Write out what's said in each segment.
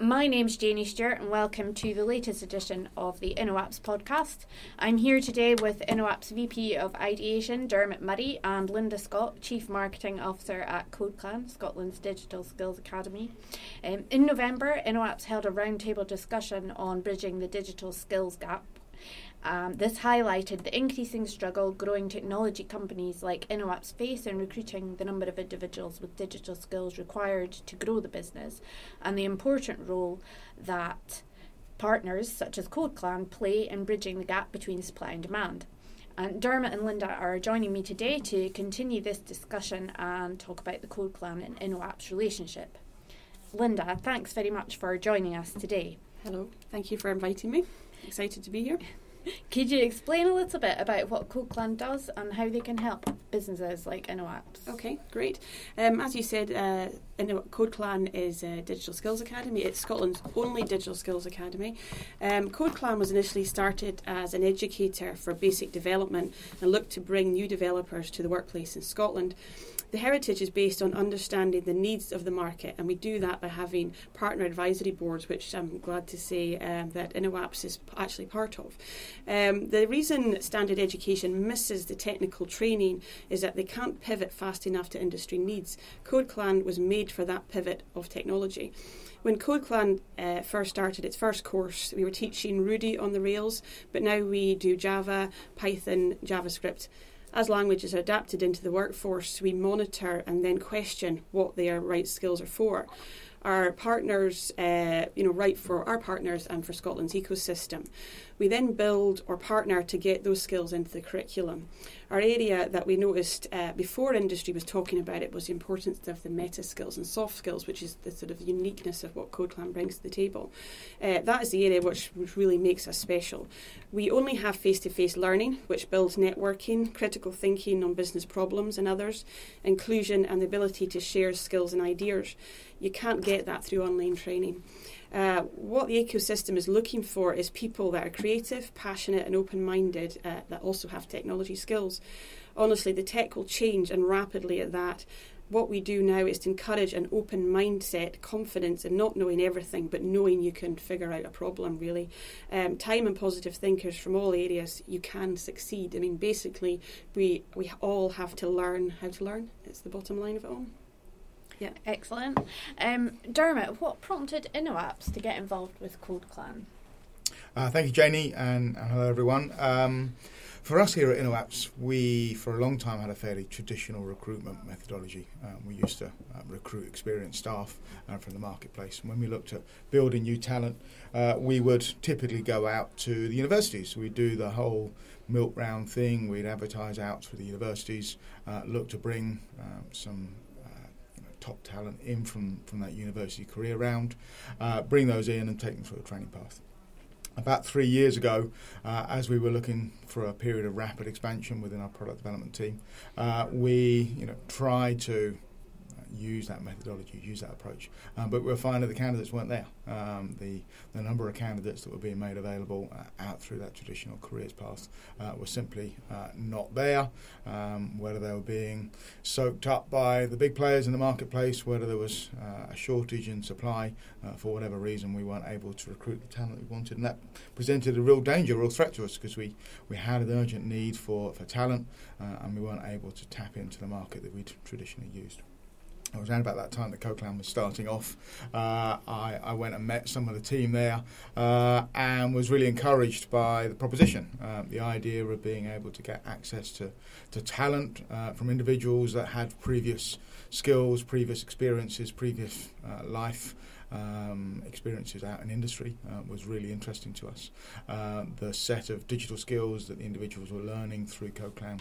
My name's Janie Stuart, and welcome to the latest edition of the Inoapps podcast. I'm here today with Inoapps VP of Ideation, Dermot Murray, and Linda Scott, Chief Marketing Officer at CodeClan, Scotland's Digital Skills Academy. Um, in November, Inoapps held a roundtable discussion on bridging the digital skills gap um, this highlighted the increasing struggle growing technology companies like Inoapps face in recruiting the number of individuals with digital skills required to grow the business and the important role that partners such as CodeClan play in bridging the gap between supply and demand. And Dermot and Linda are joining me today to continue this discussion and talk about the CodeClan and Inoapps relationship. Linda, thanks very much for joining us today. Hello, thank you for inviting me. Excited to be here. Could you explain a little bit about what CodeClan does and how they can help businesses like Inoapps? Okay, great. Um, as you said, uh, CodeClan is a digital skills academy. It's Scotland's only digital skills academy. Um, CodeClan was initially started as an educator for basic development and looked to bring new developers to the workplace in Scotland. The heritage is based on understanding the needs of the market, and we do that by having partner advisory boards, which I'm glad to say um, that Inoapps is actually part of. Um, the reason standard education misses the technical training is that they can't pivot fast enough to industry needs. CodeClan was made for that pivot of technology. When CodeClan uh, first started its first course, we were teaching Ruby on the Rails, but now we do Java, Python, JavaScript as languages are adapted into the workforce, we monitor and then question what their right skills are for our partners, uh, you know, right for our partners and for Scotland's ecosystem. We then build or partner to get those skills into the curriculum. Our area that we noticed uh, before industry was talking about it was the importance of the meta skills and soft skills, which is the sort of uniqueness of what CodeClan brings to the table. Uh, that is the area which, which really makes us special. We only have face to face learning, which builds networking, critical thinking on business problems and others, inclusion, and the ability to share skills and ideas. You can't get that through online training. Uh, what the ecosystem is looking for is people that are creative, passionate, and open minded uh, that also have technology skills. Honestly, the tech will change and rapidly at that. What we do now is to encourage an open mindset, confidence in not knowing everything, but knowing you can figure out a problem really. Um, time and positive thinkers from all areas, you can succeed. I mean, basically, we, we all have to learn how to learn. It's the bottom line of it all. Yeah, excellent. Um, Dermot, what prompted Inoapps to get involved with CodeClan? Uh, thank you, Janie, and, and hello everyone. Um, for us here at Inoapps, we for a long time had a fairly traditional recruitment methodology. Um, we used to uh, recruit experienced staff uh, from the marketplace. And when we looked at building new talent, uh, we would typically go out to the universities. We'd do the whole milk round thing. We'd advertise out for the universities, uh, look to bring um, some top talent in from, from that university career round, uh, bring those in and take them through a training path. About three years ago, uh, as we were looking for a period of rapid expansion within our product development team, uh, we you know tried to use that methodology, use that approach. Um, but we were finding the candidates weren't there. Um, the, the number of candidates that were being made available uh, out through that traditional careers path uh, were simply uh, not there. Um, whether they were being soaked up by the big players in the marketplace, whether there was uh, a shortage in supply, uh, for whatever reason, we weren't able to recruit the talent we wanted. And that presented a real danger, a real threat to us because we, we had an urgent need for, for talent and we weren't able to tap into the market that we'd traditionally used. I was around about that time that CodeClan was starting off. Uh, I, I, went and met some of the team there uh, and was really encouraged by the proposition, uh, the idea of being able to get access to, to talent uh, from individuals that had previous skills, previous experiences, previous uh, life. Um, experiences out in industry uh, was really interesting to us. the set of digital skills that the individuals were learning through CodeClan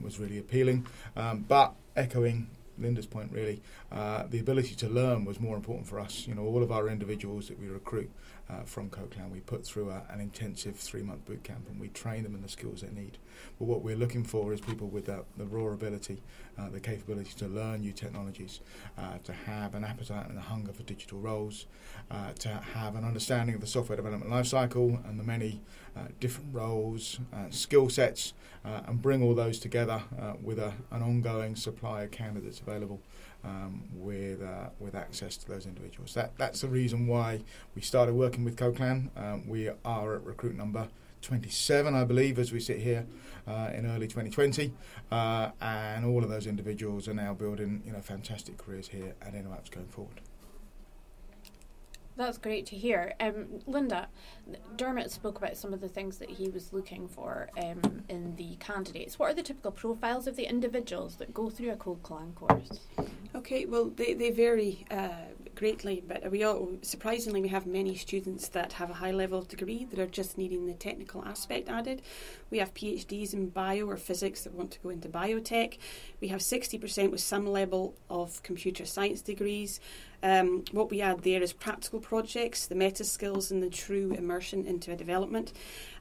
was really appealing, um, but echoing Linda's point, really, uh, the ability to learn was more important for us. You know, all of our individuals that we recruit uh, from CodeClan, we put through a, an intensive three-month boot camp and we train them in the skills they need. But what we're looking for is people with the raw ability, uh, the capability to learn new technologies, uh, to have an appetite and a hunger for digital roles, uh, to have an understanding of the software development lifecycle and the many uh, different roles, skill sets, and bring all those together with a, an ongoing supply of candidates available um, with uh, with access to those individuals. That that's the reason why we started working with CodeClan. Um, we are at recruit number 27, I believe, as we sit here uh, in early 2020, uh, and all of those individuals are now building you know fantastic careers here at Inoapps going forward. That's great to hear. Um, Linda, Dermot spoke about some of the things that he was looking for um, in the candidates. What are the typical profiles of the individuals that go through a CodeClan course? Okay, well, they, they vary uh, greatly, but we all, surprisingly, we have many students that have a high level degree that are just needing the technical aspect added. We have PhDs in bio or physics that want to go into biotech. We have 60% with some level of computer science degrees. Um, what we add there is practical projects, the meta skills, and the true immersion into a development.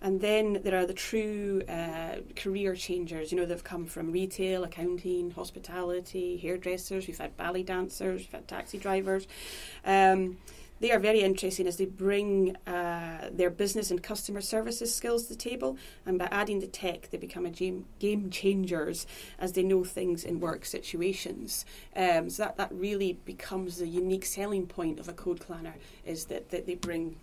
And then there are the true uh, career changers, you know, that have come from retail, accounting, hospitality, hairdressers. We've had ballet dancers, we've had taxi drivers. Um, they are very interesting as they bring uh, their business and customer services skills to the table, and by adding the tech, they become a game, game changers as they know things in work situations. Um, so that, that really becomes the unique selling point of a CodeClanner is that, that they bring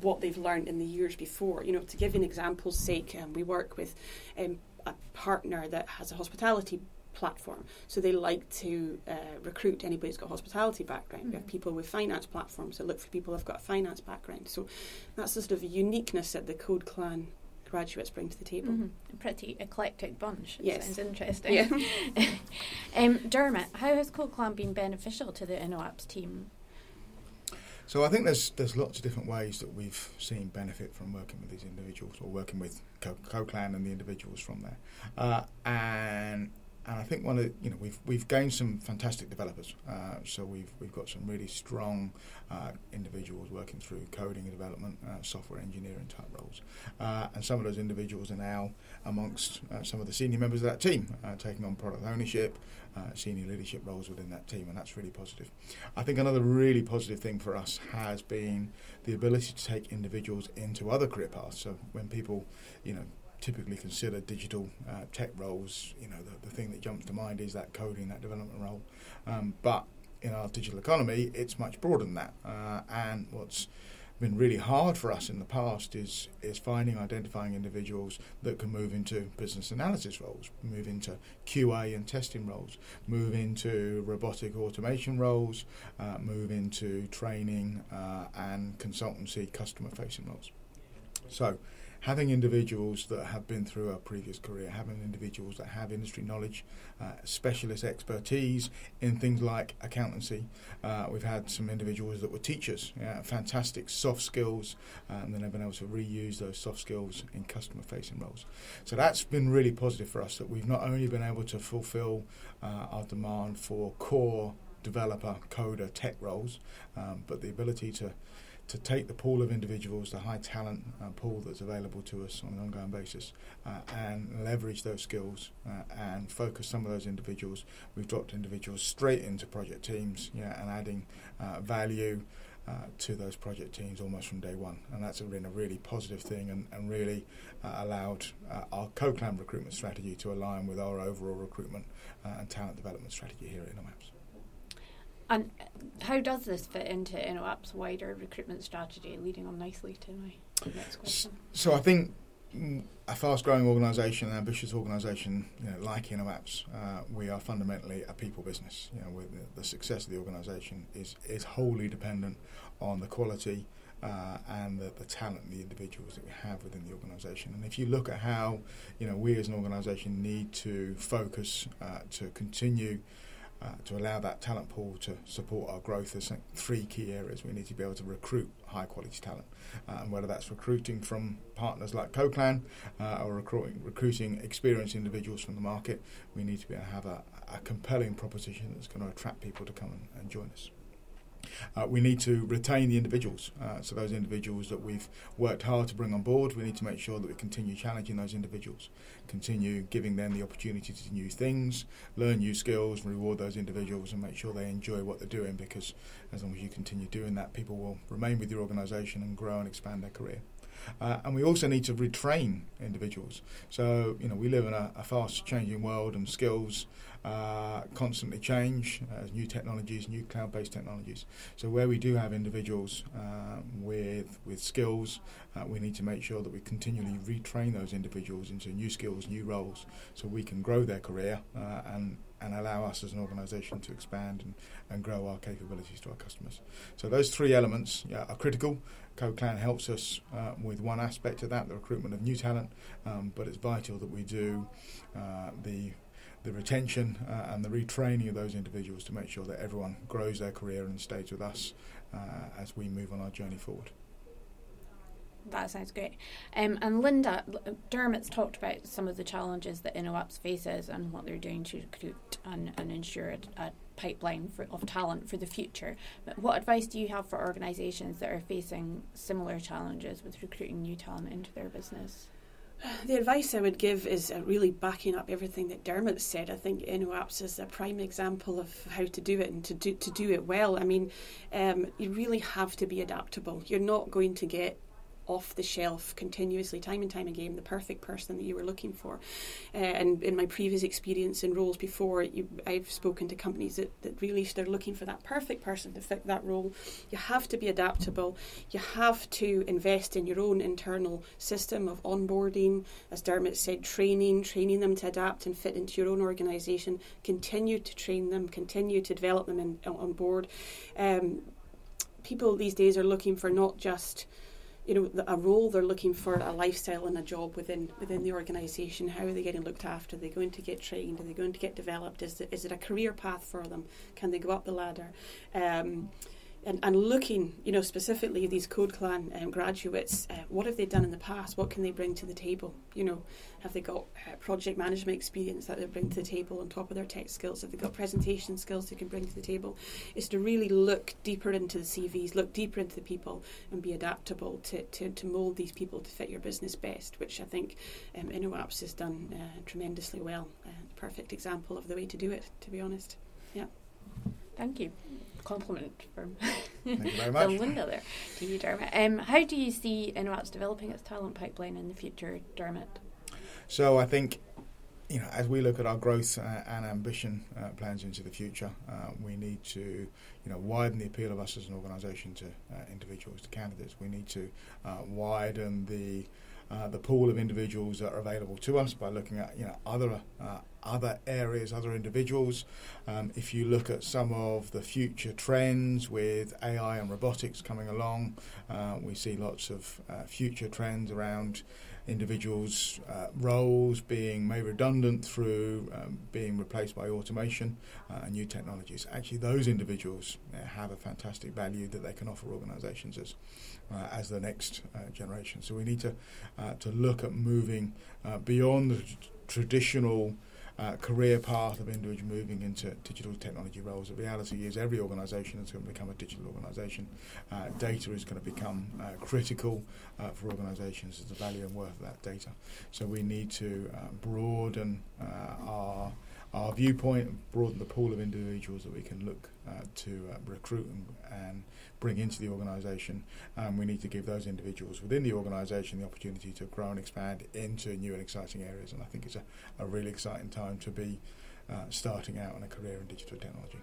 what they've learned in the years before. You know, to give you an example's sake, um, we work with um, a partner that has a hospitality platform. So they like to uh, recruit anybody who's got a hospitality background. Mm-hmm. We have mm-hmm. people with finance platforms that look for people who've got a finance background. So that's the sort of uniqueness that the Code Clan graduates bring to the table. Mm-hmm. A pretty eclectic bunch. It yes. sounds interesting. Yeah. um, Dermot, how has Code Clan been beneficial to the Inoapps team? So I think there's there's lots of different ways that we've seen benefit from working with these individuals or working with CodeClan and the individuals from there. Uh, and and I think one of you know we've we've gained some fantastic developers. Uh, so we've we've got some really strong uh, individuals working through coding and development, uh, software engineering type roles, uh, and some of those individuals are now amongst uh, some of the senior members of that team, uh, taking on product ownership, senior leadership roles within that team, and that's really positive. I think another really positive thing for us has been the ability to take individuals into other career paths. So when people, you know typically consider digital uh, tech roles, you know, the, the thing that jumps to mind is that coding, that development role. Um, but in our digital economy, it's much broader than that. Uh, and what's been really hard for us in the past is is finding, identifying individuals that can move into business analysis roles, move into QA and testing roles, move into robotic automation roles, uh, move into training uh, and consultancy, customer facing roles. So having individuals that have been through a previous career, having individuals that have industry knowledge, uh, specialist expertise in things like accountancy. Uh, we've had some individuals that were teachers, yeah, fantastic soft skills, uh, and then they've been able to reuse those soft skills in customer facing roles. So that's been really positive for us that we've not only been able to fulfill uh, our demand for core developer, coder, tech roles, um, but the ability to to take the pool of individuals, the high talent uh, pool that's available to us on an ongoing basis, uh, and leverage those skills uh, and focus some of those individuals. We've dropped individuals straight into project teams, yeah, and adding uh, value. Uh, to those project teams almost from day one, and that's been a really positive thing, and, and really uh, allowed our CodeClan recruitment strategy to align with our overall recruitment and talent development strategy here at Inoapps. And how does this fit into Inoapp's wider recruitment strategy, leading on nicely to my next question? So I think a fast-growing organisation, an ambitious organisation, you know, like Inoapps, uh, we are fundamentally a people business. You know, the, the, success of the organisation is is wholly dependent on the quality uh, and the, the talent, the individuals that we have within the organisation. And if you look at how, you know, we as an organisation need to focus uh, to continue uh, to allow that talent pool to support our growth, there's three key areas. We need to be able to recruit high quality talent, uh, and whether that's recruiting from partners like CodeClan uh, or recruiting, recruiting experienced individuals from the market, we need to be able to have a, a compelling proposition that's going to attract people to come and, and join us. Uh, we need to retain the individuals. Uh, so those individuals that we've worked hard to bring on board, we need to make sure that we continue challenging those individuals, continue giving them the opportunity to do new things, learn new skills, reward those individuals, and make sure they enjoy what they're doing. Because as long as you continue doing that, people will remain with your organisation and grow and expand their career. Uh, and we also need to retrain individuals. So, you know, we live in a, a fast changing world and skills uh, constantly change as new technologies, new cloud based technologies. So, where we do have individuals uh, with, with skills, uh, we need to make sure that we continually retrain those individuals into new skills, new roles, so we can grow their career uh, and and allow us as an organisation to expand and, and grow our capabilities to our customers. So those three elements yeah, are critical. CodeClan helps us uh, with one aspect of that, the recruitment of new talent, um, but it's vital that we do uh, the the retention uh, and the retraining of those individuals to make sure that everyone grows their career and stays with us uh, as we move on our journey forward. That sounds great. Um, and Linda, Dermot's talked about some of the challenges that Inoapps faces and what they're doing to recruit and, and ensure a, a pipeline for, of talent for the future. But what advice do you have for organisations that are facing similar challenges with recruiting new talent into their business? The advice I would give is uh, really backing up everything that Dermot said. I think Inoapps is a prime example of how to do it and to do to do it well. I mean, um, you really have to be adaptable. You're not going to get off the shelf continuously, time and time again, the perfect person that you were looking for. Uh, and in my previous experience in roles before, you, I've spoken to companies that, that really they're looking for that perfect person to fit that role. You have to be adaptable. You have to invest in your own internal system of onboarding, as Dermot said, training, training them to adapt and fit into your own organisation. Continue to train them, continue to develop them in, on board. Um, people these days are looking for not just you know, a role they're looking for, a lifestyle and a job within within the organisation. How are they getting looked after? Are they going to get trained? Are they going to get developed? Is it, is it a career path for them? Can they go up the ladder? Um, and, and looking, you know, specifically these Code Clan um, graduates, uh, what have they done in the past? What can they bring to the table? You know, have they got uh, project management experience that they bring to the table on top of their tech skills? Have they got presentation skills they can bring to the table? Is to really look deeper into the CVs, look deeper into the people, and be adaptable to, to, to mould these people to fit your business best, which I think um, Inoapps has done uh, tremendously well. Uh, perfect example of the way to do it, to be honest. Yeah. Thank you compliment from from Linda there to you, Dermot. Um, how do you see Inoapps developing its talent pipeline in the future, Dermot? So I think you know, as we look at our growth uh, and ambition uh, plans into the future, uh, we need to, you know, widen the appeal of us as an organisation to uh, individuals, to candidates. We need to uh, widen the uh, the pool of individuals that are available to us by looking at, you know, other other areas, other individuals. Um, if you look at some of the future trends with AI and robotics coming along, uh, we see lots of uh, future trends around individuals' uh, roles being made redundant through um, being replaced by automation uh, and new technologies. Actually, those individuals uh, have a fantastic value that they can offer organisations as uh, as the next generation. So we need to to look at moving beyond the traditional uh, career path of individuals moving into digital technology roles. The reality is every organisation is going to become a digital organisation. Uh, data is going to become uh, critical uh, for organisations as the value and worth of that data. So we need to uh, broaden uh, our our viewpoint, broaden the pool of individuals that we can look to recruit and, and bring into the organisation. Um, we need to give those individuals within the organisation the opportunity to grow and expand into new and exciting areas. And I think it's a, a really exciting time to be uh, starting out on a career in digital technology.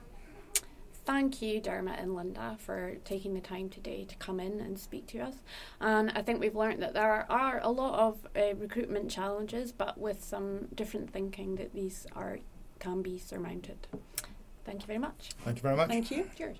Thank you, Dermot and Linda, for taking the time today to come in and speak to us. And I think we've learned that there are a lot of uh, recruitment challenges, but with some different thinking that these are can be surmounted. Thank you very much. Thank you very much. Thank you. Cheers.